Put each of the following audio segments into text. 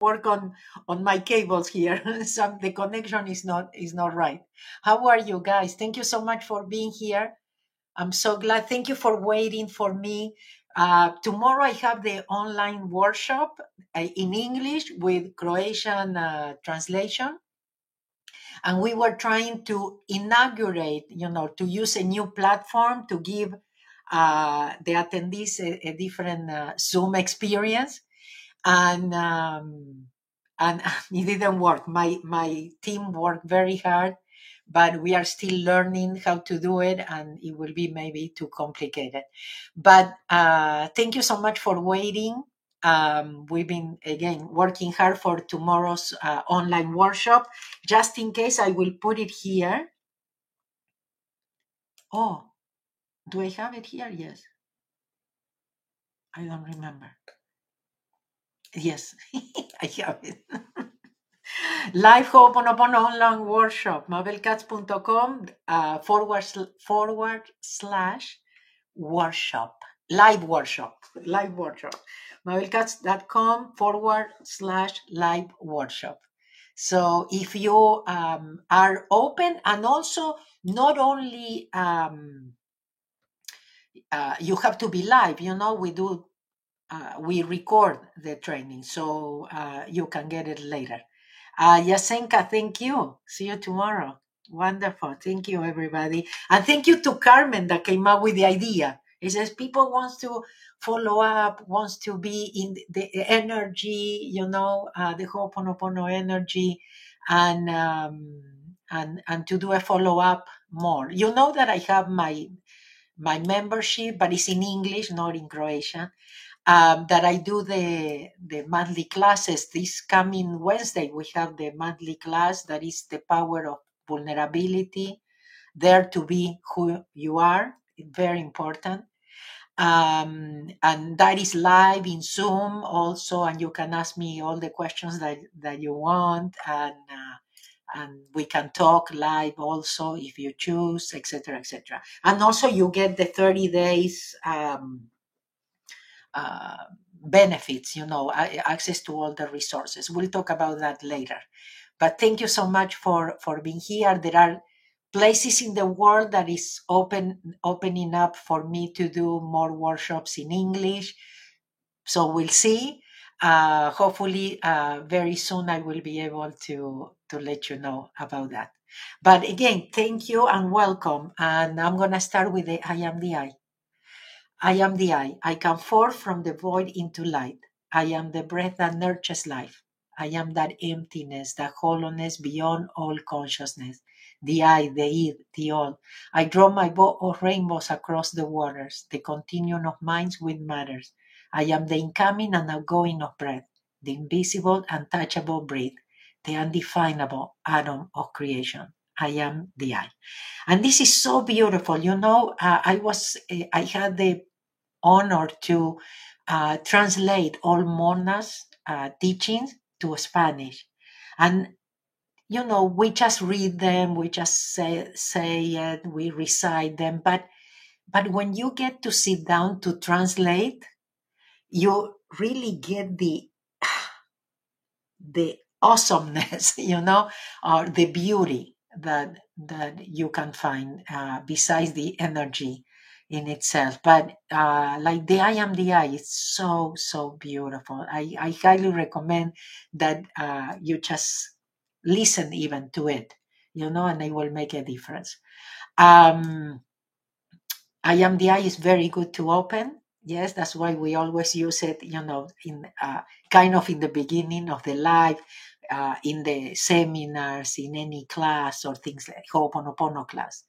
work on on my cables here. Some the connection is not is not right. How are you guys? Thank you so much for being here. I'm so glad. Thank you for waiting for me. Uh, tomorrow I have the online workshop uh, in English with Croatian uh, translation. And we were trying to inaugurate, you know, to use a new platform to give uh, the attendees a, a different uh, Zoom experience. And um, and it didn't work. My my team worked very hard but we are still learning how to do it and it will be maybe too complicated. But uh, thank you so much for waiting. Um, we've been again working hard for tomorrow's uh, online workshop. Just in case, I will put it here. Oh, do I have it here? Yes. I don't remember. Yes, I have it. Live Ho'oponopono online workshop, mabelkatz.com uh, forward, forward slash workshop. Live workshop. Live workshop. mabelkatz.com forward slash live workshop. So if you um, are open and also not only um, uh, you have to be live, you know, we do, uh, we record the training so uh, you can get it later. Uh, Yasenka, thank you. See you tomorrow. Wonderful. Thank you, everybody. And thank you to Carmen that came up with the idea. It says people wants to follow up, wants to be in the energy, you know, uh, the Ho'oponopono energy, and um, and and to do a follow up more. You know that I have my my membership, but it's in English, not in Croatian um, that I do the the monthly classes. This coming Wednesday, we have the monthly class that is the power of vulnerability, there to be who you are, very important. Um, and that is live in Zoom also, and you can ask me all the questions that, that you want, and uh, and we can talk live also if you choose, etc., etc. And also, you get the thirty days. Um, uh, benefits, you know, access to all the resources. We'll talk about that later. But thank you so much for for being here. There are places in the world that is open opening up for me to do more workshops in English. So we'll see. Uh, hopefully, uh, very soon I will be able to to let you know about that. But again, thank you and welcome. And I'm gonna start with the I am the I. I am the I. I come forth from the void into light. I am the breath that nurtures life. I am that emptiness, that hollowness beyond all consciousness. The I, the id, the all. I draw my bow of rainbows across the waters, the continuum of minds with matters. I am the incoming and outgoing of breath, the invisible, untouchable breath, the undefinable atom of creation. I am the I. And this is so beautiful. You know, uh, I was, uh, I had the honor to uh, translate all Morrnah's uh, teachings to Spanish. And, you know, we just read them, we just say, say it, we recite them. But, but when you get to sit down to translate, you really get the, the awesomeness, you know, or the beauty that, that you can find uh, besides the energy in itself. But uh, like the I am the I, it's so so beautiful. I, I highly recommend that uh, you just listen even to it, you know, and it will make a difference. Um, I am the I is very good to open. Yes, that's why we always use it, you know, in uh, kind of in the beginning of the live, uh, in the seminars, in any class or things like Ho'oponopono class.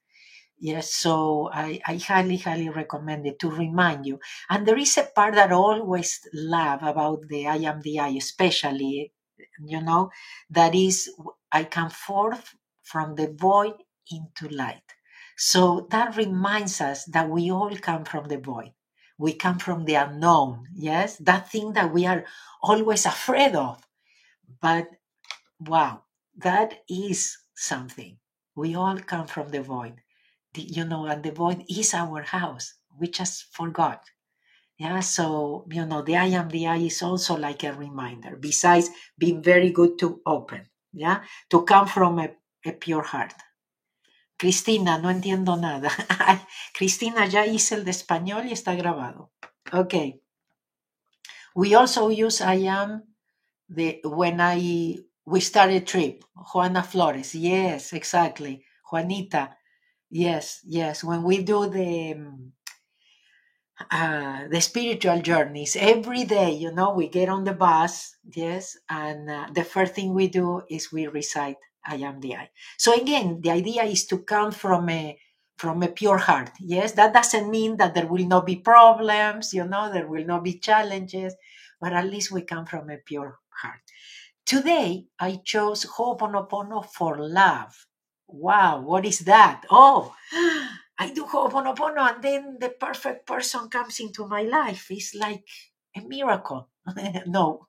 Yes, so I, I highly, highly recommend it to remind you. And there is a part that I always love about the I am the I, especially, you know, that is I come forth from the void into light. So that reminds us that we all come from the void. We come from the unknown, yes, that thing that we are always afraid of. But wow, that is something. We all come from the void the, you know, and the void is our house. We just forgot. Yeah, so you know the I am the I is also like a reminder. Besides being very good to open, yeah, to come from a, a pure heart. Cristina, no entiendo nada. Cristina, ya hice el de español y está grabado. Okay. We also use I am the when I we start a trip. Juana Flores. Yes, exactly. Juanita. Yes, yes. When we do the uh, the spiritual journeys every day, you know, we get on the bus. Yes, and uh, the first thing we do is we recite I am the I. So again, the idea is to come from a from a pure heart. Yes, that doesn't mean that there will not be problems, you know, there will not be challenges, but at least we come from a pure heart. Today, I chose Ho'oponopono for love. Wow, what is that? Oh, I do Ho'oponopono and then the perfect person comes into my life. It's like a miracle. no,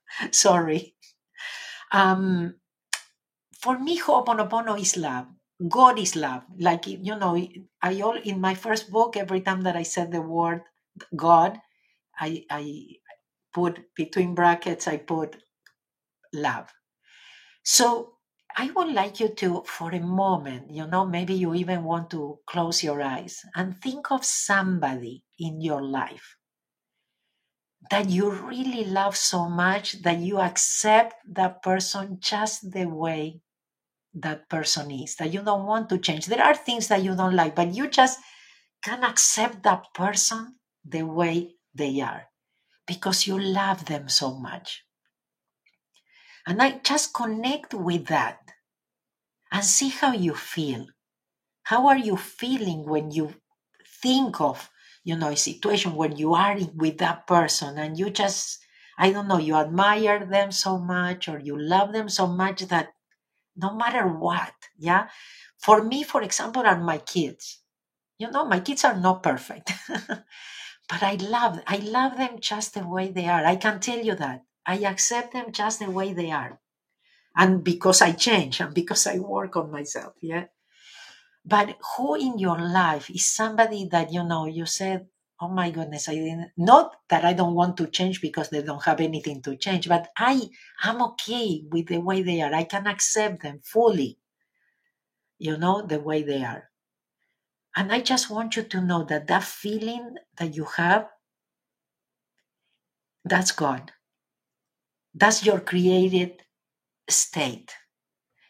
sorry. Um, for me, Ho'oponopono is love. God is love. Like, you know, I all in my first book, every time that I said the word God, I, I put between brackets, I put love. So I would like you to, for a moment, you know, maybe you even want to close your eyes and think of somebody in your life that you really love so much that you accept that person just the way that person is, that you don't want to change. There are things that you don't like, but you just can accept that person the way they are because you love them so much. And I just connect with that and see how you feel. How are you feeling when you think of, you know, a situation when you are with that person and you just, I don't know, you admire them so much or you love them so much that no matter what, yeah. For me, for example, are my kids. You know, my kids are not perfect, but I love, I love them just the way they are. I can tell you that. I accept them just the way they are. And because I change and because I work on myself, yeah. But who in your life is somebody that you know you said, Oh my goodness, I didn't not that I don't want to change because they don't have anything to change, but I am okay with the way they are. I can accept them fully, you know, the way they are. And I just want you to know that that feeling that you have, that's God. That's your created state.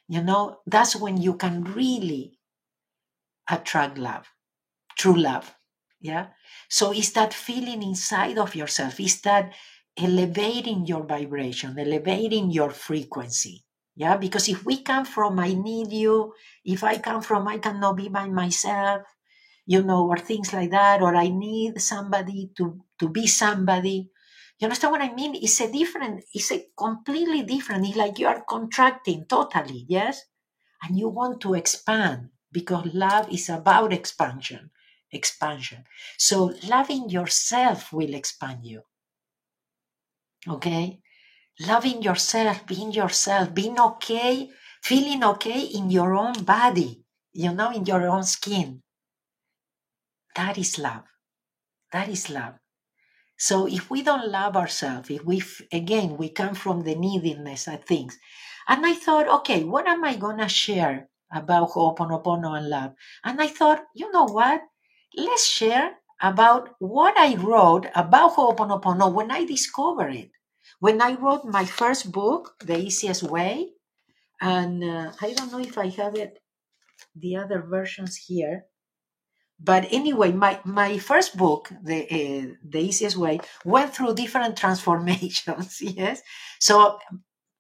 You know, that's when you can really attract love, true love. Yeah. So it's that feeling inside of yourself, is that elevating your vibration, elevating your frequency. Yeah. Because if we come from, I need you, if I come from, I cannot be by myself, you know, or things like that, or I need somebody to, to be somebody. You understand what I mean? It's a different, it's a completely different. It's like you are contracting totally, yes? And you want to expand because love is about expansion. Expansion. So loving yourself will expand you. Okay? Loving yourself, being yourself, being okay, feeling okay in your own body, you know, in your own skin. That is love. That is love. So if we don't love ourselves, if we, again, we come from the neediness of things. And I thought, okay, what am I going to share about Ho'oponopono and love? And I thought, you know what? Let's share about what I wrote about Ho'oponopono when I discovered it. When I wrote my first book, The Easiest Way, and uh, I don't know if I have it, the other versions here but anyway, my, my first book, the uh, the easiest way, went through different transformations. yes, so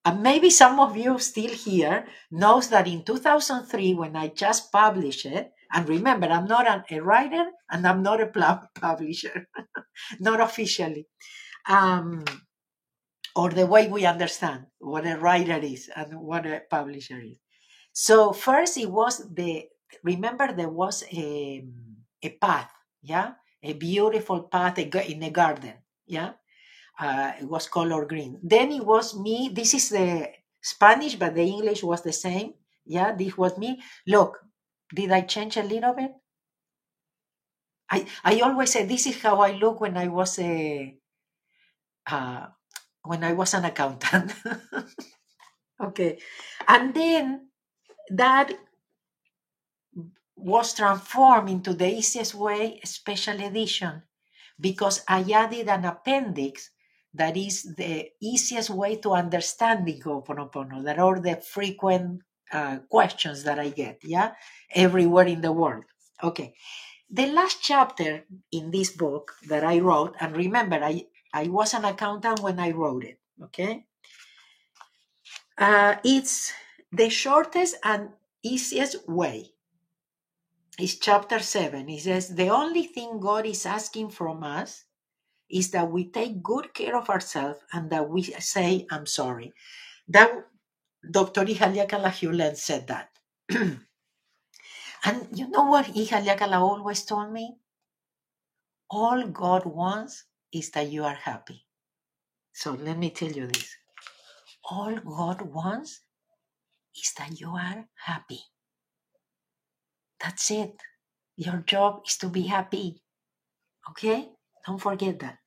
uh, maybe some of you still here knows that in 2003, when I just published it, and remember, I'm not an, a writer and I'm not a publisher, not officially, um, or the way we understand what a writer is and what a publisher is. So first, it was the remember there was a, a path, yeah, a beautiful path in a garden, yeah. Uh, it was color green. Then it was me. This is the Spanish, but the English was the same. Yeah, this was me. Look, did I change a little bit? I, I always say this is how I look when I was a uh, when I was an accountant. okay, and then that was transformed into the easiest way special edition because I added an appendix that is the easiest way to understand the Ho'oponopono. That are the frequent uh, questions that I get, yeah, everywhere in the world. Okay, the last chapter in this book that I wrote, and remember, I I was an accountant when I wrote it. Okay, uh, it's the shortest and easiest way. It's chapter seven. It says the only thing God is asking from us is that we take good care of ourselves and that we say, I'm sorry. That Dr. Ihaleakala Hew Len said that. and you know what Ihaliakala always told me? All God wants is that you are happy. So let me tell you this. All God wants is that you are happy. That's it. Your job is to be happy. Okay? Don't forget that.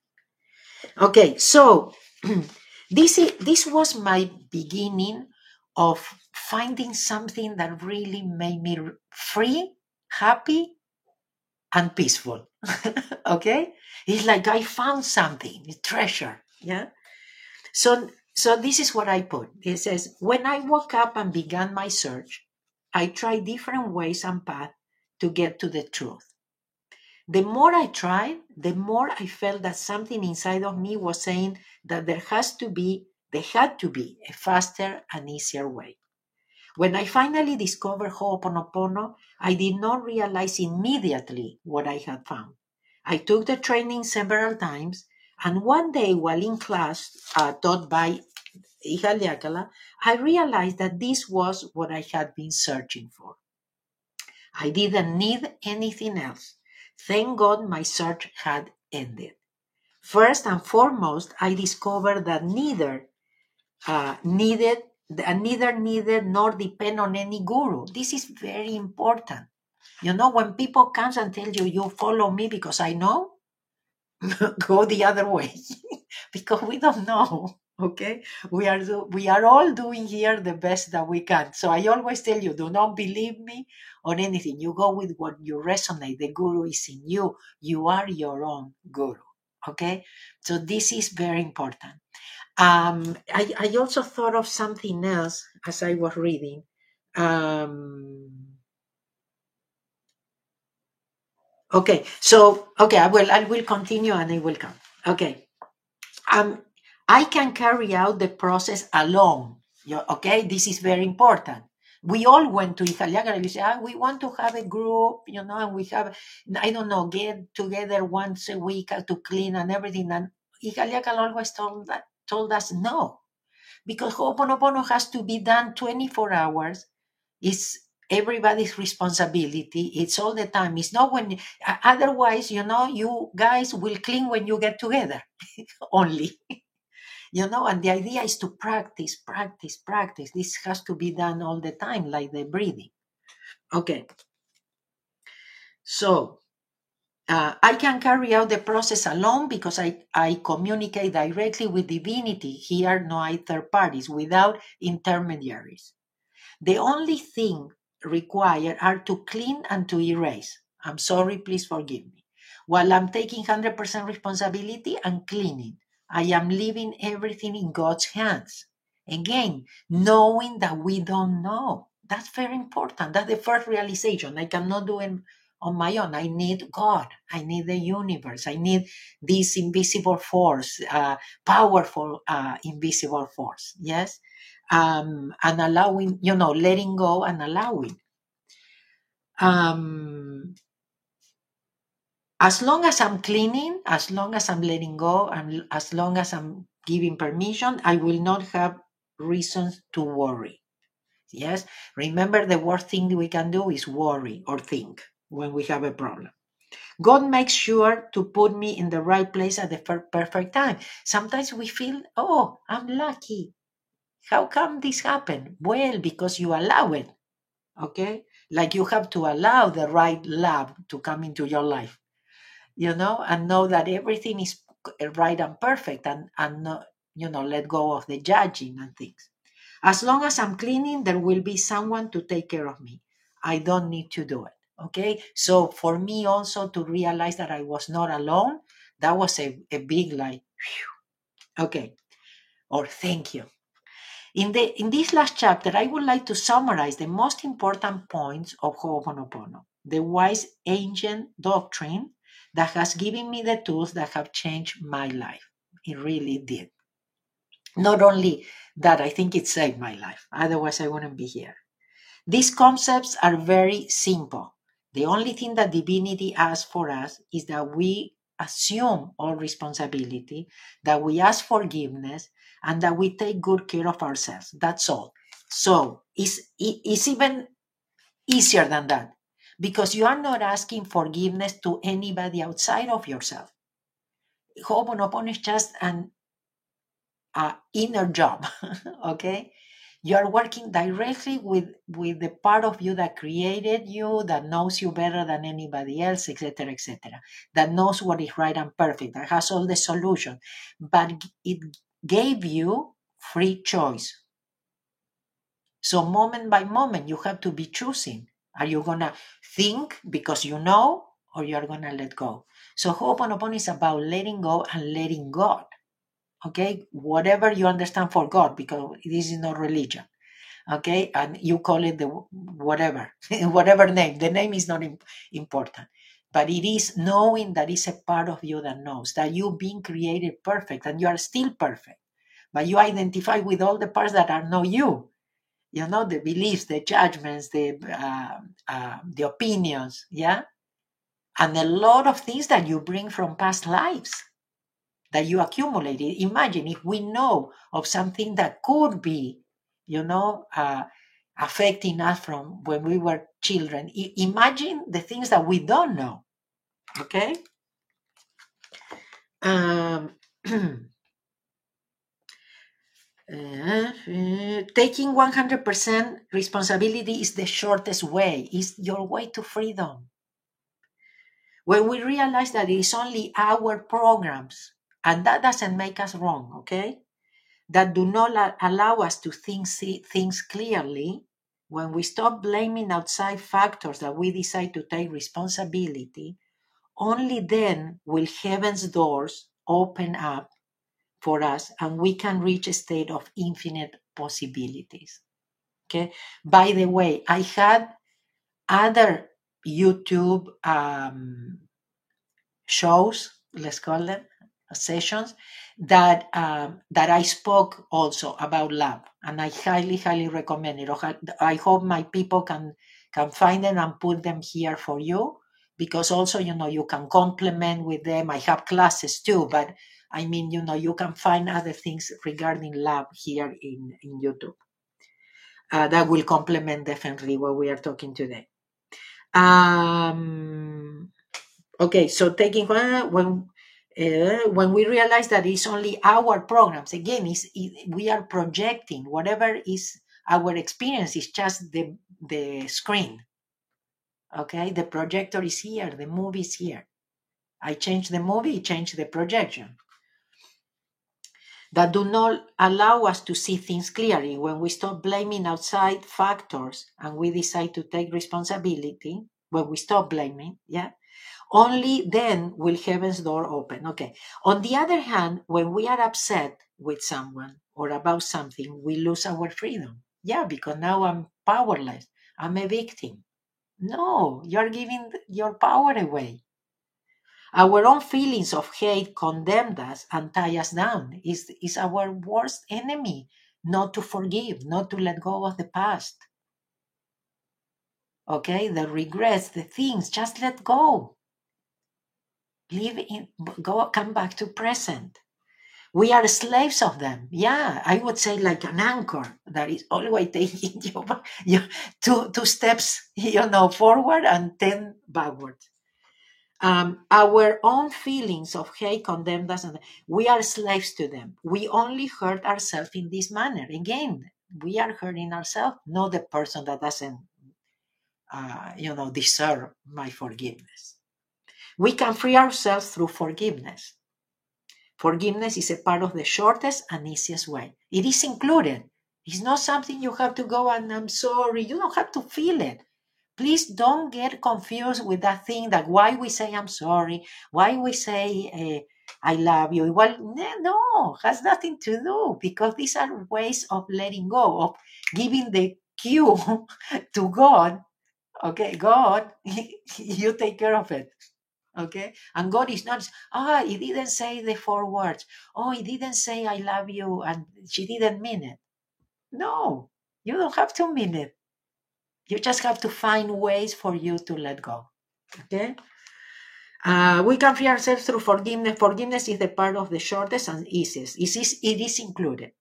Okay, so this is, this was my beginning of finding something that really made me free, happy, and peaceful. okay, it's like I found something, a treasure. Yeah. So so this is what I put. It says when I woke up and began my search, I tried different ways and paths to get to the truth. The more I tried, the more I felt that something inside of me was saying that there has to be, there had to be a faster and easier way. When I finally discovered Ho'oponopono, I did not realize immediately what I had found. I took the training several times, and one day while in class uh, taught by I realized that this was what I had been searching for. I didn't need anything else. Thank God my search had ended. First and foremost, I discovered that neither uh, needed neither needed nor depend on any guru. This is very important. You know, when people come and tell you, you follow me because I know, go the other way because we don't know okay? We are do, we are all doing here the best that we can. So i always tell you do not believe me on anything. You go with what you resonate. The guru is in you. You are your own guru. Okay? So this is very important. Um, I, I also thought of something else as i was reading. Um, okay so okay i will i will continue and i will come. Okay. Um I can carry out the process alone. Okay, this is very important. We all went to Ihaliaga and we say, ah, we want to have a group, you know, and we have, I don't know, get together once a week to clean and everything. And Ihaliaga always told, that, told us no, because Ho'oponopono has to be done 24 hours. It's everybody's responsibility. It's all the time. It's not when, otherwise, you know, you guys will clean when you get together only you know and the idea is to practice practice practice this has to be done all the time like the breathing okay so uh, I can carry out the process alone because I, I communicate directly with divinity. Here, no third parties without intermediaries. The only thing required are to clean and to erase. I'm sorry, please forgive me. While I'm taking 100% responsibility and cleaning, I am leaving everything in God's hands. Again, knowing that we don't know. That's very important. That's the first realization. I cannot do it on my own. I need God. I need the universe. I need this invisible force, uh, powerful uh, invisible force. Yes. Um, and allowing, you know, letting go and allowing. Um, as long as I'm cleaning, as long as I'm letting go, and as long as I'm giving permission, I will not have reasons to worry. Yes, remember the worst thing we can do is worry or think when we have a problem. God makes sure to put me in the right place at the perfect time. Sometimes we feel, oh, I'm lucky. How come this happened? Well, because you allow it. Okay? Like you have to allow the right love to come into your life you know, and know that everything is right and perfect and, and not, you know, let go of the judging and things. As long as I'm cleaning, there will be someone to take care of me. I don't need to do it. Okay. So for me also to realize that I was not alone, that was a, a big like, whew. okay. Or thank you. In, the, in this last chapter, I would like to summarize the most important points of Ho'oponopono, the wise ancient doctrine that has given me the tools that have changed my life. It really did. Not only that, I think it saved my life. Otherwise, I wouldn't be here. These concepts are very simple. The only thing that divinity asks for us is that we assume all responsibility, that we ask forgiveness, and that we take good care of ourselves. That's all. So it's, it's even easier than that because you are not asking forgiveness to anybody outside of yourself. Ho'oponopono is just an inner job, okay? You are working directly with, with the part of you that created you, that knows you better than anybody else, etc., etc., that knows what is right and perfect, that has all the solutions, but it gave you free choice. So, moment by moment, you have to be choosing. Are you going to think because you know, or you are going to let go? So, Ho'oponopono is about letting go and letting God. Okay, whatever you understand for God, because this is not religion. Okay, and you call it the whatever, whatever name. The name is not important, but it is knowing that it's a part of you that knows that you've been created perfect and you are still perfect, but you identify with all the parts that are not you. You know the beliefs, the judgments, the uh, uh, the opinions, yeah, and a lot of things that you bring from past lives that you accumulated. Imagine if we know of something that could be, you know, uh, affecting us from when we were children. I- imagine the things that we don't know. Okay? Um, uh, taking 100% responsibility is the shortest way, is your way to freedom. When we realize that it is only our programs and that doesn't make us wrong, okay? That do not allow us to think see things clearly. When we stop blaming outside factors that we decide to take responsibility, only then will heaven's doors open up for us and we can reach a state of infinite possibilities. Okay. By the way, I had other YouTube um, shows, let's call them, sessions that um, that I spoke also about love, and I highly, highly recommend it. I hope my people can can find them and put them here for you, because also you know you can complement with them. I have classes too, but I mean you know you can find other things regarding love here in in YouTube. Uh, that will complement definitely what we are talking today. Um, okay, so taking when uh, when we realize that it's only our programs again is we are projecting whatever is our experience is just the the screen. Okay the projector is here the movie is here. I change the movie change the projection that do not allow us to see things clearly when we stop blaming outside factors and we decide to take responsibility when we stop blaming yeah only then will heaven's door open. Okay. On the other hand, when we are upset with someone or about something, we lose our freedom. Yeah, because now I'm powerless. I'm a victim. No, you're giving your power away. Our own feelings of hate condemn us and tie us down. Is is our worst enemy not to forgive, not to let go of the past. Okay, the regrets, the things, just let go. Live in go come back to present. We are slaves of them. Yeah i would say like an anchor that is always taking you, you two two steps you know forward and ten backward um, our own feelings of hate condemn us and we are slaves to them we only hurt ourselves in this manner again we are hurting ourselves not the person that doesn't uh, you know deserve my forgiveness We can free ourselves through forgiveness. Forgiveness is a part of the shortest and easiest way. It is included. It's not something you have to go and I'm sorry. You don't have to feel it. Please don't get confused with that thing that why we say I'm sorry, why we say uh, I love you. Well, no, has nothing to do because these are ways of letting go, of giving the cue to God. Okay, God, you take care of it. Okay, and God is not, ah, he didn't say the four words. Oh, he didn't say I love you, and she didn't mean it. No, you don't have to mean it. You just have to find ways for you to let go. Okay. Uh, we can free ourselves through forgiveness. Forgiveness is the part of the shortest and easiest. It is, it is included.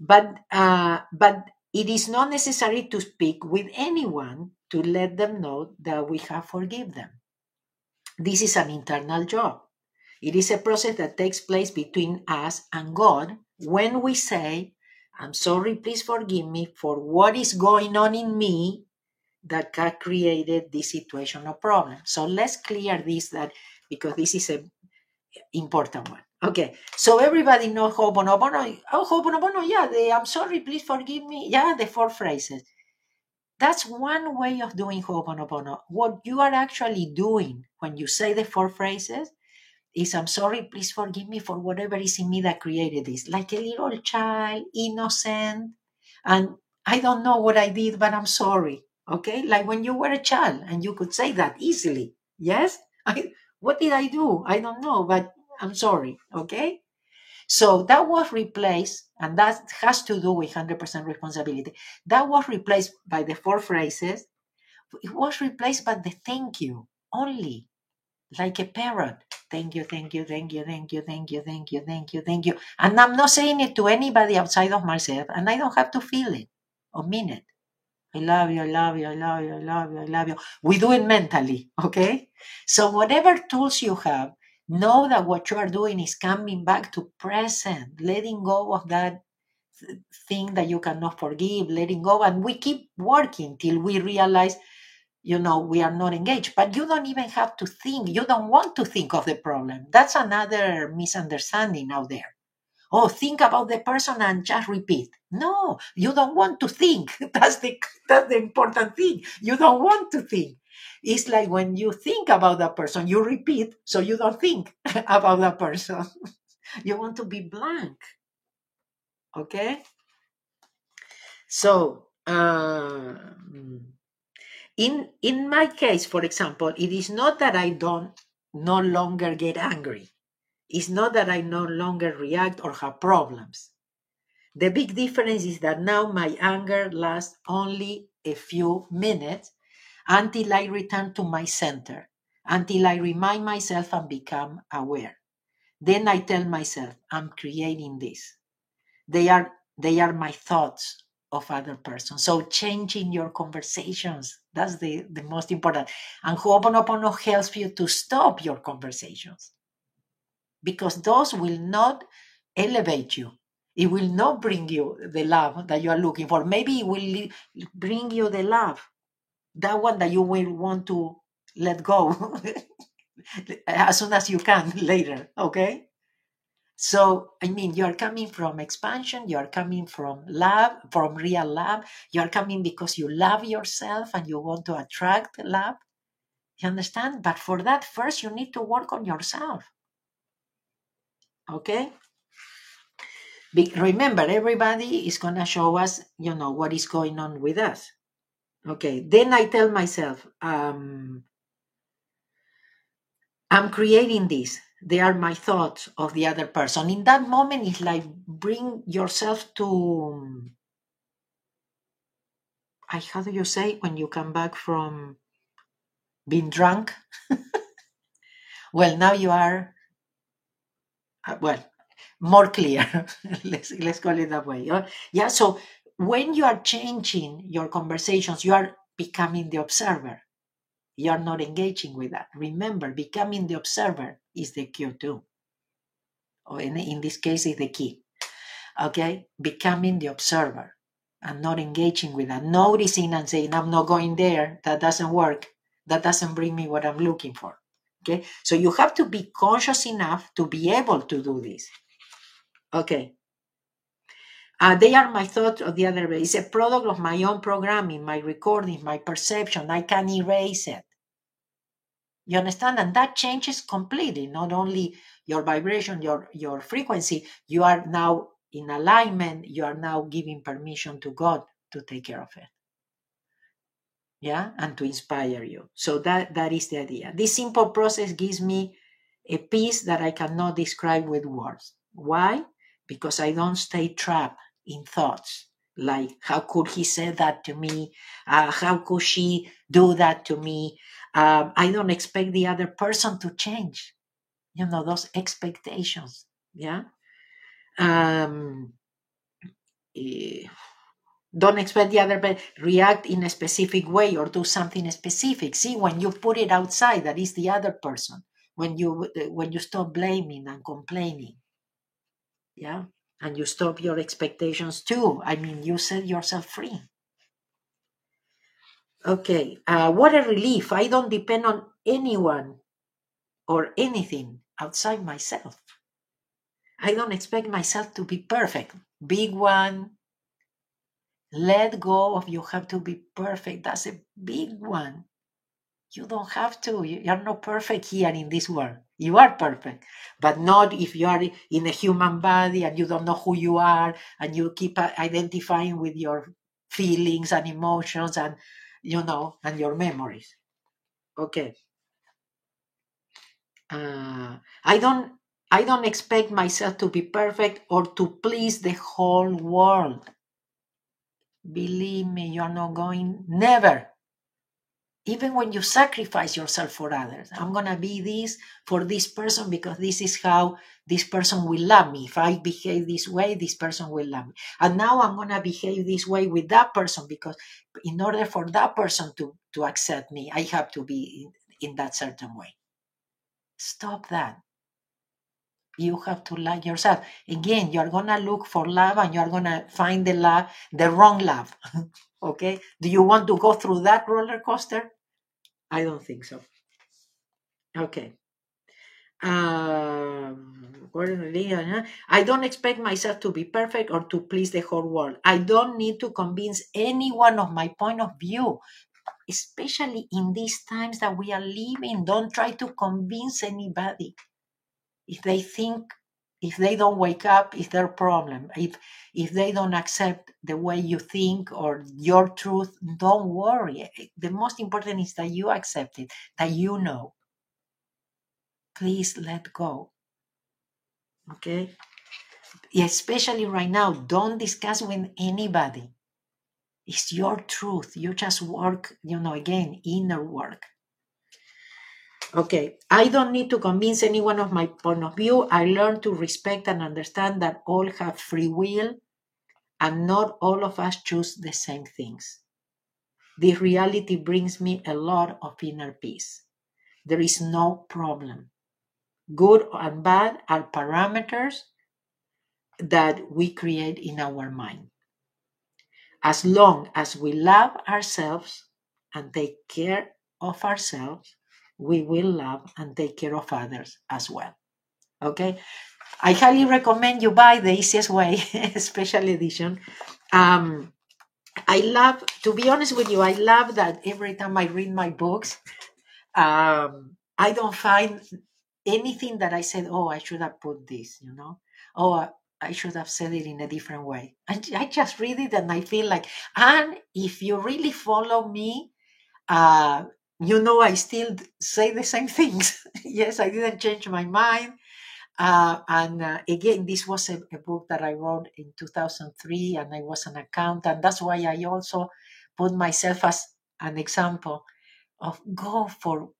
But, uh, but it is not necessary to speak with anyone to let them know that we have forgiven them. This is an internal job. It is a process that takes place between us and God when we say, I'm sorry, please forgive me for what is going on in me that created this situation or problem. So let's clear this that because this is a important one. Okay, so everybody knows Ho'oponopono. Oh, Ho'oponopono, yeah, the I'm sorry, please forgive me. Yeah, the four phrases. That's one way of doing Ho'oponopono. What you are actually doing when you say the four phrases is I'm sorry, please forgive me for whatever is in me that created this. Like a little child, innocent, and I don't know what I did, but I'm sorry. Okay, like when you were a child and you could say that easily. Yes, I, what did I do? I don't know, but I'm sorry. Okay, so that was replaced, and that has to do with 100% responsibility. That was replaced by the four phrases. It was replaced by the thank you only, like a parrot. Thank you, thank you, thank you, thank you, thank you, thank you, thank you, thank you. And I'm not saying it to anybody outside of myself, and I don't have to feel it or mean it. I love you, I love you, I love you, I love you, I love you. We do it mentally, okay? So, whatever tools you have, know that what you are doing is coming back to present, letting go of that thing that you cannot forgive, letting go. And we keep working till we realize, you know, we are not engaged. But you don't even have to think, you don't want to think of the problem. That's another misunderstanding out there oh, think about the person and just repeat. No, you don't want to think. That's the that's the important thing. You don't want to think. It's like when you think about that person, you repeat, so you don't think about that person. you want to be blank. Okay? So, uh, in in my case, for example, it is not that I don't no longer get angry. It's not that I no longer react or have problems. The big difference is that now my anger lasts only a few minutes until I return to my center, until I remind myself and become aware. Then I tell myself, I'm creating this. They are they are my thoughts of other persons. So changing your conversations, that's the, the most important. And Ho'oponopono helps you to stop your conversations because those will not elevate you. It will not bring you the love that you are looking for. Maybe it will bring you the love, that one that you will want to let go as soon as you can later. Okay? So, I mean, you are coming from expansion, you are coming from love, from real love. You are coming because you love yourself and you want to attract love. You understand? But for that, first, you need to work on yourself. Okay? Be- remember, everybody is going to show us, you know, what is going on with us. Okay, then I tell myself, um, I'm creating this. They are my thoughts of the other person. In that moment, it's like bring yourself to. I, how do you say when you come back from being drunk? well, now you are uh, well, more clear. let's let's call it that way. Yeah. So when you are changing your conversations, you are becoming the observer. You are not engaging with that. Remember, becoming the observer is the cue too. Or in, in this case, is the key. Okay, becoming the observer and not engaging with that. Noticing and saying, "I'm not going there. That doesn't work. That doesn't bring me what I'm looking for." Okay, so you have to be conscious enough to be able to do this. Okay. Uh, they are my thoughts of the other way. It's a product of my own programming, my recording, my perception. I can erase it. You understand? And that changes completely, not only your vibration, your, your frequency, you are now in alignment, you are now giving permission to God to take care of it. Yeah, and to inspire you. So that that is the idea. This simple process gives me a peace that I cannot describe with words. Why? Because I don't stay trapped in thoughts like how could he say that to me uh, how could she do that to me um, i don't expect the other person to change you know those expectations yeah? Um, eh, don't expect the other person react in a specific way or do something specific. See when you put it outside that is the other person. When you when you stop blaming and complaining yeah? And you stop your expectations too. I mean you set yourself free okay uh, what a relief. I don't depend on anyone or anything outside myself. I don't expect myself to be perfect. Big one. Let go of you have to be perfect. That's a big one. You don't have to. You are not perfect here in this world. You are perfect but not if you are in a human body and you don't know who you are and you keep identifying with your feelings and emotions and you know and your memories. Okay uh, i don't i don't expect myself to be perfect or to please the whole world. Believe me you are not going never even when you sacrifice yourself for others i'm going to be this for this person because this is how this person will love me. If i behave this way this person will love me. And now i'm going to behave this way with that person because in order for that person to to accept me i have to be in, in that certain way. Stop that. You have to love yourself. Again you're going to look for love and you're going to find the love the wrong love okay? Do you want to go through that roller coaster? I don't think so. Okay. Um, I don't expect myself to be perfect or to please the whole world. I don't need to convince anyone of my point of view, especially in these times that we are living. Don't try to convince anybody. If they think if they don't wake up it's their problem. If if they don't accept the way you think or your truth don't worry. The most important is that you accept it that you know. Please let go. Okay? Especially right now don't discuss with anybody. It's your truth. You just work you know again inner work Okay, I don't need to convince anyone of my point of view. I learn to respect and understand that all have free will and not all of us choose the same things. This reality brings me a lot of inner peace. There is no problem. Good and bad are parameters that we create in our mind. As long as we love ourselves and take care of ourselves, we will love and take care of others as well. Okay? I highly recommend you buy the easiest way, special edition. Um, I love, to be honest with you, I love that every time I read my books, um, I don't find anything that I said, oh, I should have put this, you know, oh, I should have said it in a different way. I, I just read it and I feel like, and if you really follow me, uh, you know, I still say the same things. yes, I didn't change my mind. Uh, and uh, again, this was a, a, book that I wrote in 2003, and I was an accountant. And that's why I also put myself as an example of go for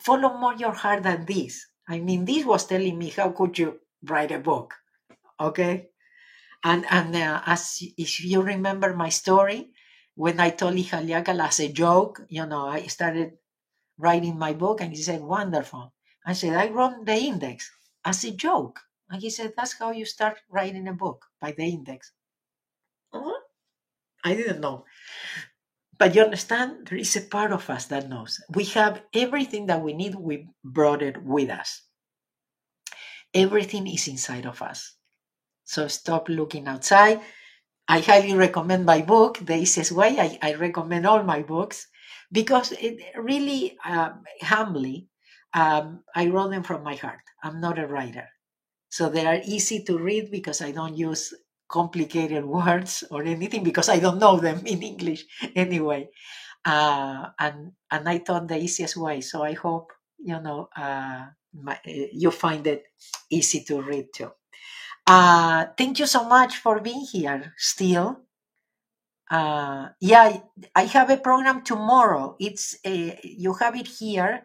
follow more your heart than this. I mean, this was telling me how could you write a book, okay? And and uh, as if you remember my story, when I told Ihaliakal as a joke, you know, I started writing my book and he said, wonderful. I said, I wrote the index as a joke. And he said, that's how you start writing a book, by the index. Uh-huh. I didn't know. But you understand, there is a part of us that knows. We have everything that we need, we brought it with us. Everything is inside of us. So stop looking outside. I highly recommend my book, The Easiest Way. I, I recommend all my books because it really, um, humbly, um, I wrote them from my heart. I'm not a writer. So they are easy to read because I don't use complicated words or anything because I don't know them in English anyway. Uh, and and I thought the easiest way. So I hope you know uh, my, you find it easy to read too. Uh, thank you so much for being here. Still, uh, yeah, I have a program tomorrow. It's a, you have it here,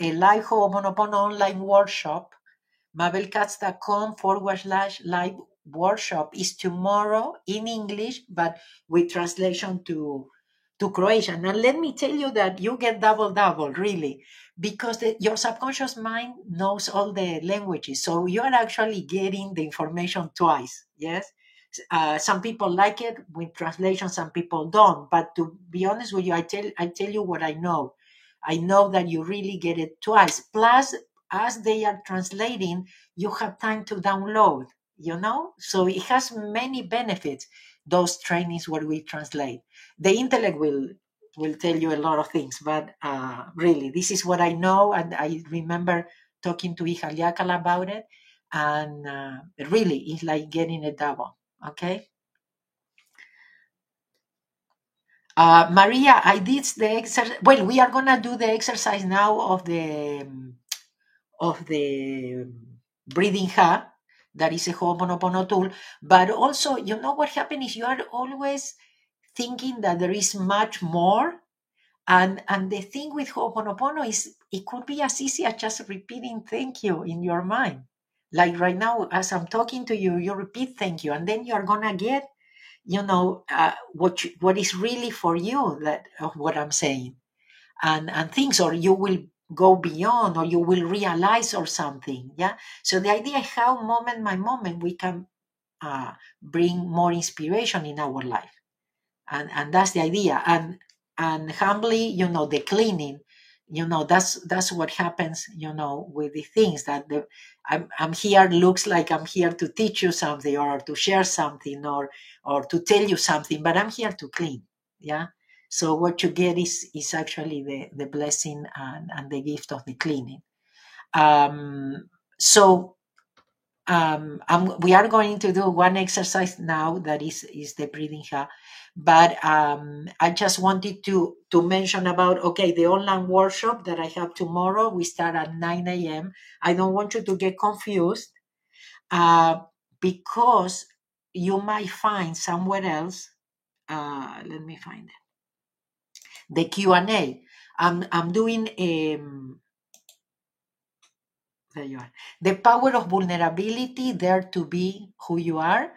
a live Ho'oponopono online workshop mabelkatz.com forward slash live workshop is tomorrow in English, but with translation to to Croatian. And let me tell you that you get double double, really, because the, your subconscious mind knows all the languages. So you are actually getting the information twice. Yes. Uh, some people like it with translation, some people don't. But to be honest with you, I tell I tell you what I know. I know that you really get it twice. Plus, as they are translating, you have time to download, you know? So it has many benefits, those trainings where we translate. The intellect will will tell you a lot of things, but uh, really, this is what I know, and I remember talking to Ihaleakala about it, and uh, really, it's like getting a double, okay? Uh, Maria, I did the exercise. Well, we are gonna do the exercise now of the um, of the breathing ha, that is a Ho'oponopono tool. But also, you know what happens is you are always thinking that there is much more. And, and the thing with Ho'oponopono is it could be as easy as just repeating thank you in your mind. Like right now, as I'm talking to you, you repeat thank you, and then you are gonna get, you know, uh, what you, what is really for you that of what I'm saying, and and things, or you will go beyond or you will realize or something yeah? So the idea is how moment by moment we can uh, bring more inspiration in our life. And and that's the idea. And and humbly you know the cleaning you know that's that's what happens you know with the things that the I'm, I'm here looks like i'm here to teach you something or to share something or or to tell you something but i'm here to clean yeah so what you get is is actually the the blessing and, and the gift of the cleaning. Um, so um, we are going to do one exercise now that is is the breathing ha, but um, I just wanted to to mention about okay the online workshop that I have tomorrow. We start at nine a.m. I don't want you to get confused uh, because you might find somewhere else. Uh, let me find it the Q&A. I'm, I'm doing um, there you are. The power of vulnerability, there to be who you are,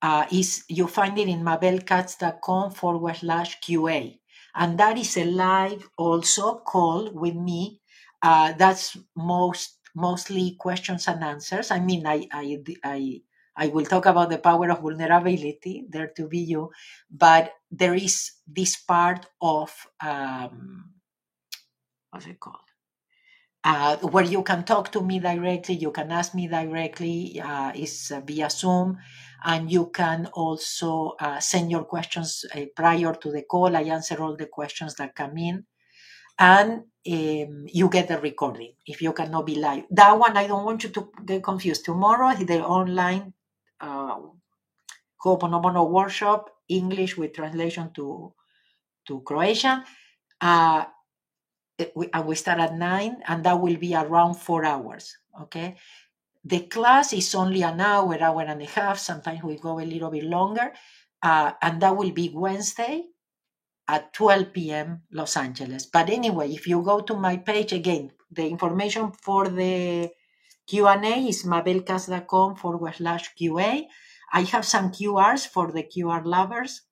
uh, is you find it in mabelkatz.com forward slash QA. And that is a live also call with me. Uh, that's most mostly questions and answers. I mean, I I I I will talk about the power of vulnerability, there to be you, but there is this part of um, what's it called? Uh, where you can talk to me directly, you can ask me directly, uh, is uh, via Zoom, and you can also uh, send your questions uh, prior to the call. I answer all the questions that come in, and um, you get the recording if you cannot be live. That one I don't want you to get confused. Tomorrow, the online uh, Ho'oponopono workshop, English with translation to, to Croatian. Uh, we, and we start at nine, and that will be around four hours. Okay. The class is only an hour, hour and a half. Sometimes we go a little bit longer. Uh, and that will be Wednesday at 12 p.m. Los Angeles. But anyway, if you go to my page again, the information for the Q&A is mabelkatz.com forward slash QA. I have some QRs for the QR lovers.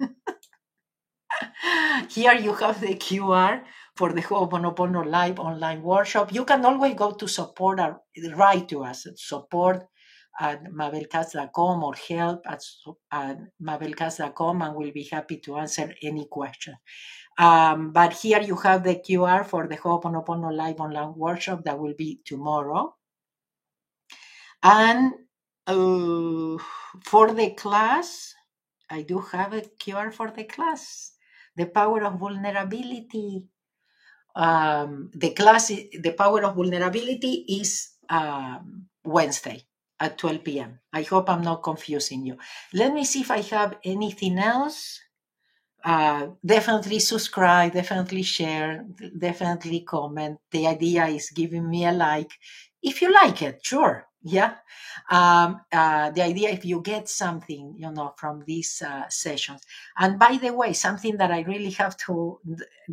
Here you have the QR for the Ho'oponopono live online workshop. You can always go to support or write to us at support at mabelkatz.com or help at, at mabelkatz.com and we'll be happy to answer any question. Um, but here you have the QR for the Ho'oponopono Live Online Workshop that will be tomorrow. And uh, for the class, I do have a QR for the class. The power of vulnerability. Um, the class, the power of vulnerability is um, Wednesday at 12 p.m. I hope I'm not confusing you. Let me see if I have anything else. Uh, definitely subscribe, definitely share, definitely comment. The idea is giving me a like. If you like it, sure. Yeah. Um, uh, the idea if you get something, you know, from these uh, sessions. And by the way, something that I really have to,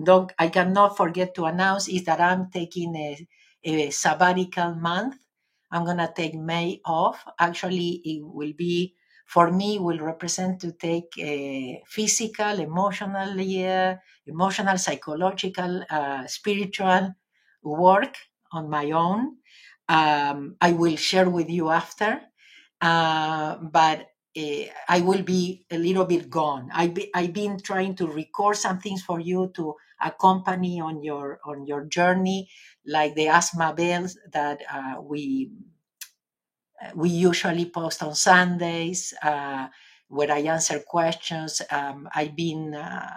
don't, I cannot forget to announce is that I'm taking a, a sabbatical month. I'm going to take May off. Actually, it will be for me will represent to take a physical, emotional, yeah, emotional, psychological, uh, spiritual work on my own. Um, I will share with you after, uh, but uh, I will be a little bit gone. I be, I've been trying to record some things for you to accompany on your on your journey, like the Ask Mabels that uh, we we usually post on Sundays uh, where I answer questions. Um, I've been uh,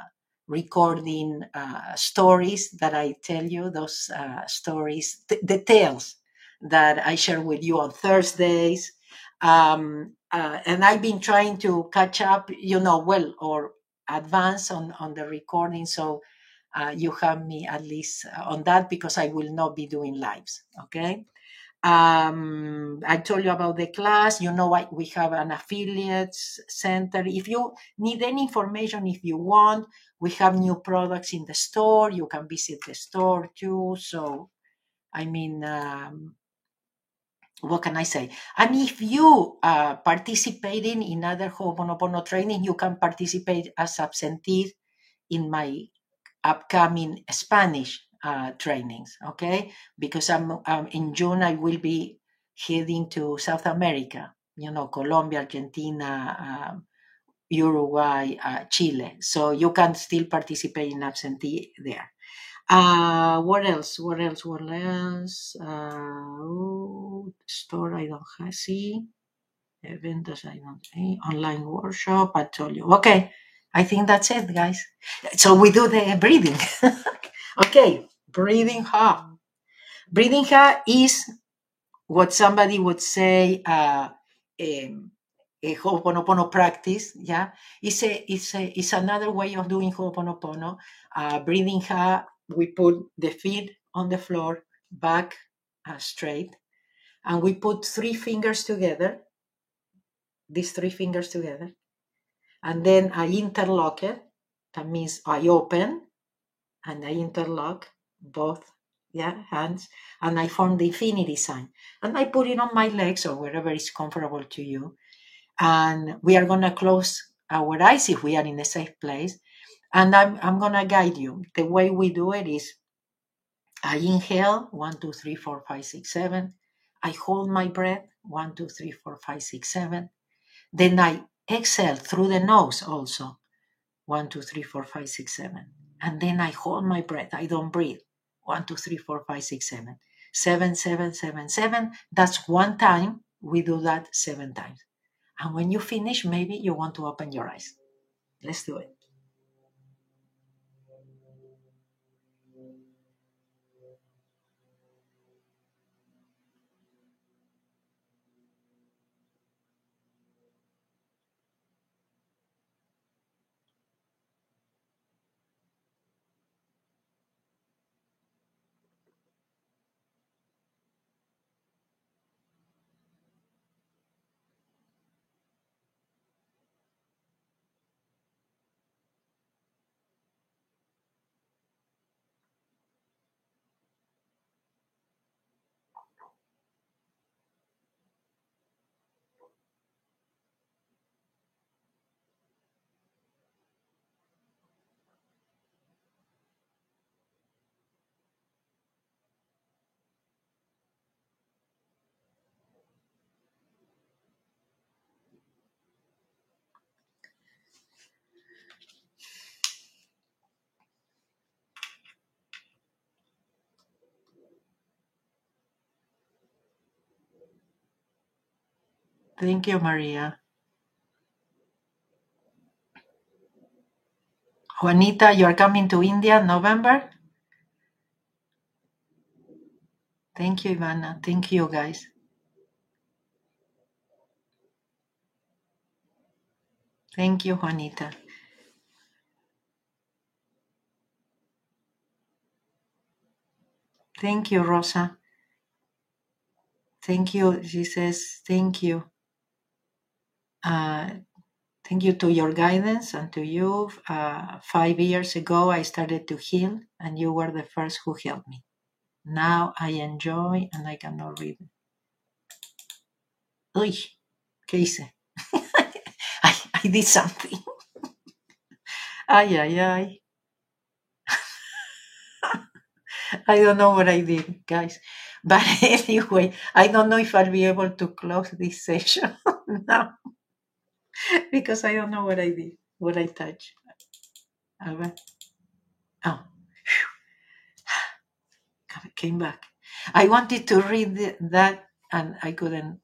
recording uh, stories that I tell you, those uh, stories, th- the tales that I share with you on Thursdays. Um, uh, and I've been trying to catch up, you know, well, or advance on, on the recording. So uh, you have me at least on that because I will not be doing lives. Okay. Um, I told you about the class. You know, I, we have an affiliates center. If you need any information, if you want, we have new products in the store. You can visit the store too. So, I mean, um, what can I say? And if you are participating in other Ho'oponopono training, you can participate as absentee in my upcoming Spanish uh, trainings, okay? Because I'm um, in June, I will be heading to South America, you know, Colombia, Argentina, um, Uruguay, uh, Chile. So you can still participate in absentee there. Uh, what else? What else? What else? Uh, oh, store I don't have, see. Events I don't see. Online workshop, I told you. Okay, I think that's it, guys. So we do the breathing. okay, breathing ha. Breathing ha is what somebody would say uh, um, a Ho'oponopono practice. Yeah, it's a it's a it's another way of doing Ho'oponopono. Uh, breathing ha, we put the feet on the floor, back uh, straight, and we put three fingers together. These three fingers together, and then I interlock it. That means I open and I interlock both yeah hands and I form the infinity sign and I put it on my legs or wherever is comfortable to you. And we are gonna close our eyes if we are in a safe place. And I'm I'm gonna guide you. The way we do it is I inhale one, two, three, four, five, six, seven. I hold my breath one, two, three, four, five, six, seven. Then I exhale through the nose also one, two, three, four, five, six, seven. And then I hold my breath. I don't breathe. One, two, three, four, five, six, seven. Seven, seven, seven, seven. That's one time. We do that seven times. And when you finish, maybe you want to open your eyes. Let's do it. Thank you, Maria. Juanita, you are coming to India in November? Thank you, Ivana. Thank you, guys. Thank you, Juanita. Thank you, Rosa. Thank you. She says, thank you. Uh, thank you to your guidance and to you. Uh, five years ago, I started to heal, and you were the first who helped me. Now I enjoy and I cannot read. Uy, ¿qué hice? I, I did something. Ay, ay, ay. I don't know what I did, guys. But anyway, I don't know if I'll be able to close this session now because I don't know what I did, what I touched. A. Oh, came back. I wanted to read that and I couldn't.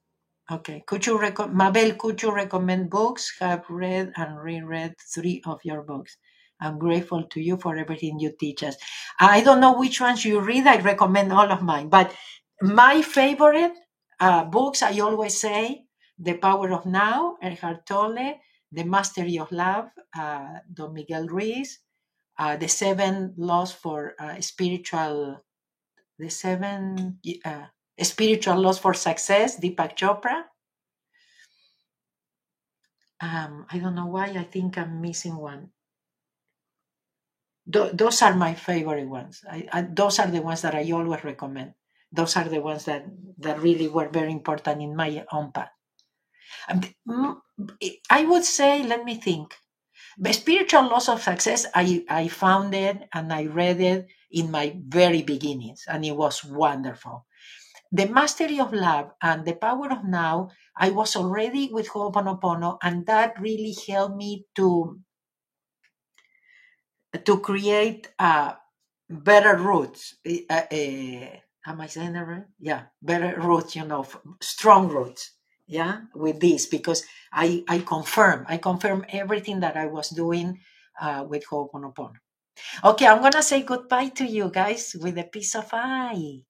Okay. Could you recommend, Mabel, could you recommend books? Have read and reread three of your books. I'm grateful to you for everything you teach us. I don't know which ones you read. I recommend all of mine. But my favorite uh, books, I always say, The Power of Now, Eckhart Tolle, The Mastery of Love, uh, Don Miguel Ruiz, uh, The Seven Laws for uh, Spiritual, The Seven uh, Spiritual Laws for Success, Deepak Chopra. Um, I don't know why. I think I'm missing one. Tho- those are my favorite ones. I, I, those are the ones that I always recommend. Those are the ones that, that really were very important in my own path. Mm, I would say, let me think. The spiritual laws of success, I, I found it and I read it in my very beginnings, and it was wonderful. The mastery of love and the power of now, I was already with Ho'oponopono, and that really helped me to to create uh, better roots. Uh, uh, am I saying that right? Yeah, better roots, you know, strong roots. Yeah, with this because I I confirm I confirm everything that I was doing uh, with Ho'oponopono. Okay, I'm gonna say goodbye to you guys with a peace of I.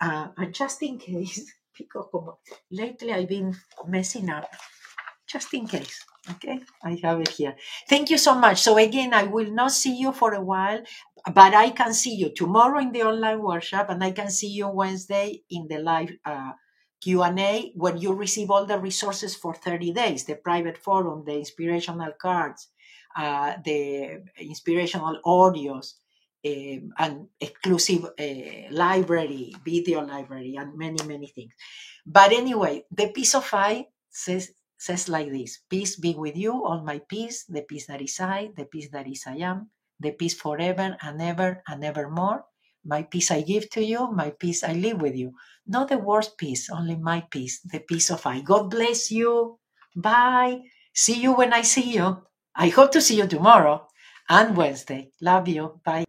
Uh, and just in case, because lately I've been messing up, just in case. Okay, I have it here. Thank you so much. So again, I will not see you for a while, but I can see you tomorrow in the online workshop, and I can see you Wednesday in the live uh, Q and A when you receive all the resources for 30 days: the private forum, the inspirational cards, uh, the inspirational audios. um, and exclusive uh, library, video library, and many, many things. But anyway, the peace of I says says like this: Peace be with you, all my peace, the peace that is I, the peace that is I am, the peace forever and ever and evermore. My peace I give to you, my peace I live with you. Not the worst peace, only my peace, the peace of I. God bless you. Bye. See you when I see you. I hope to see you tomorrow and Wednesday. Love you. Bye.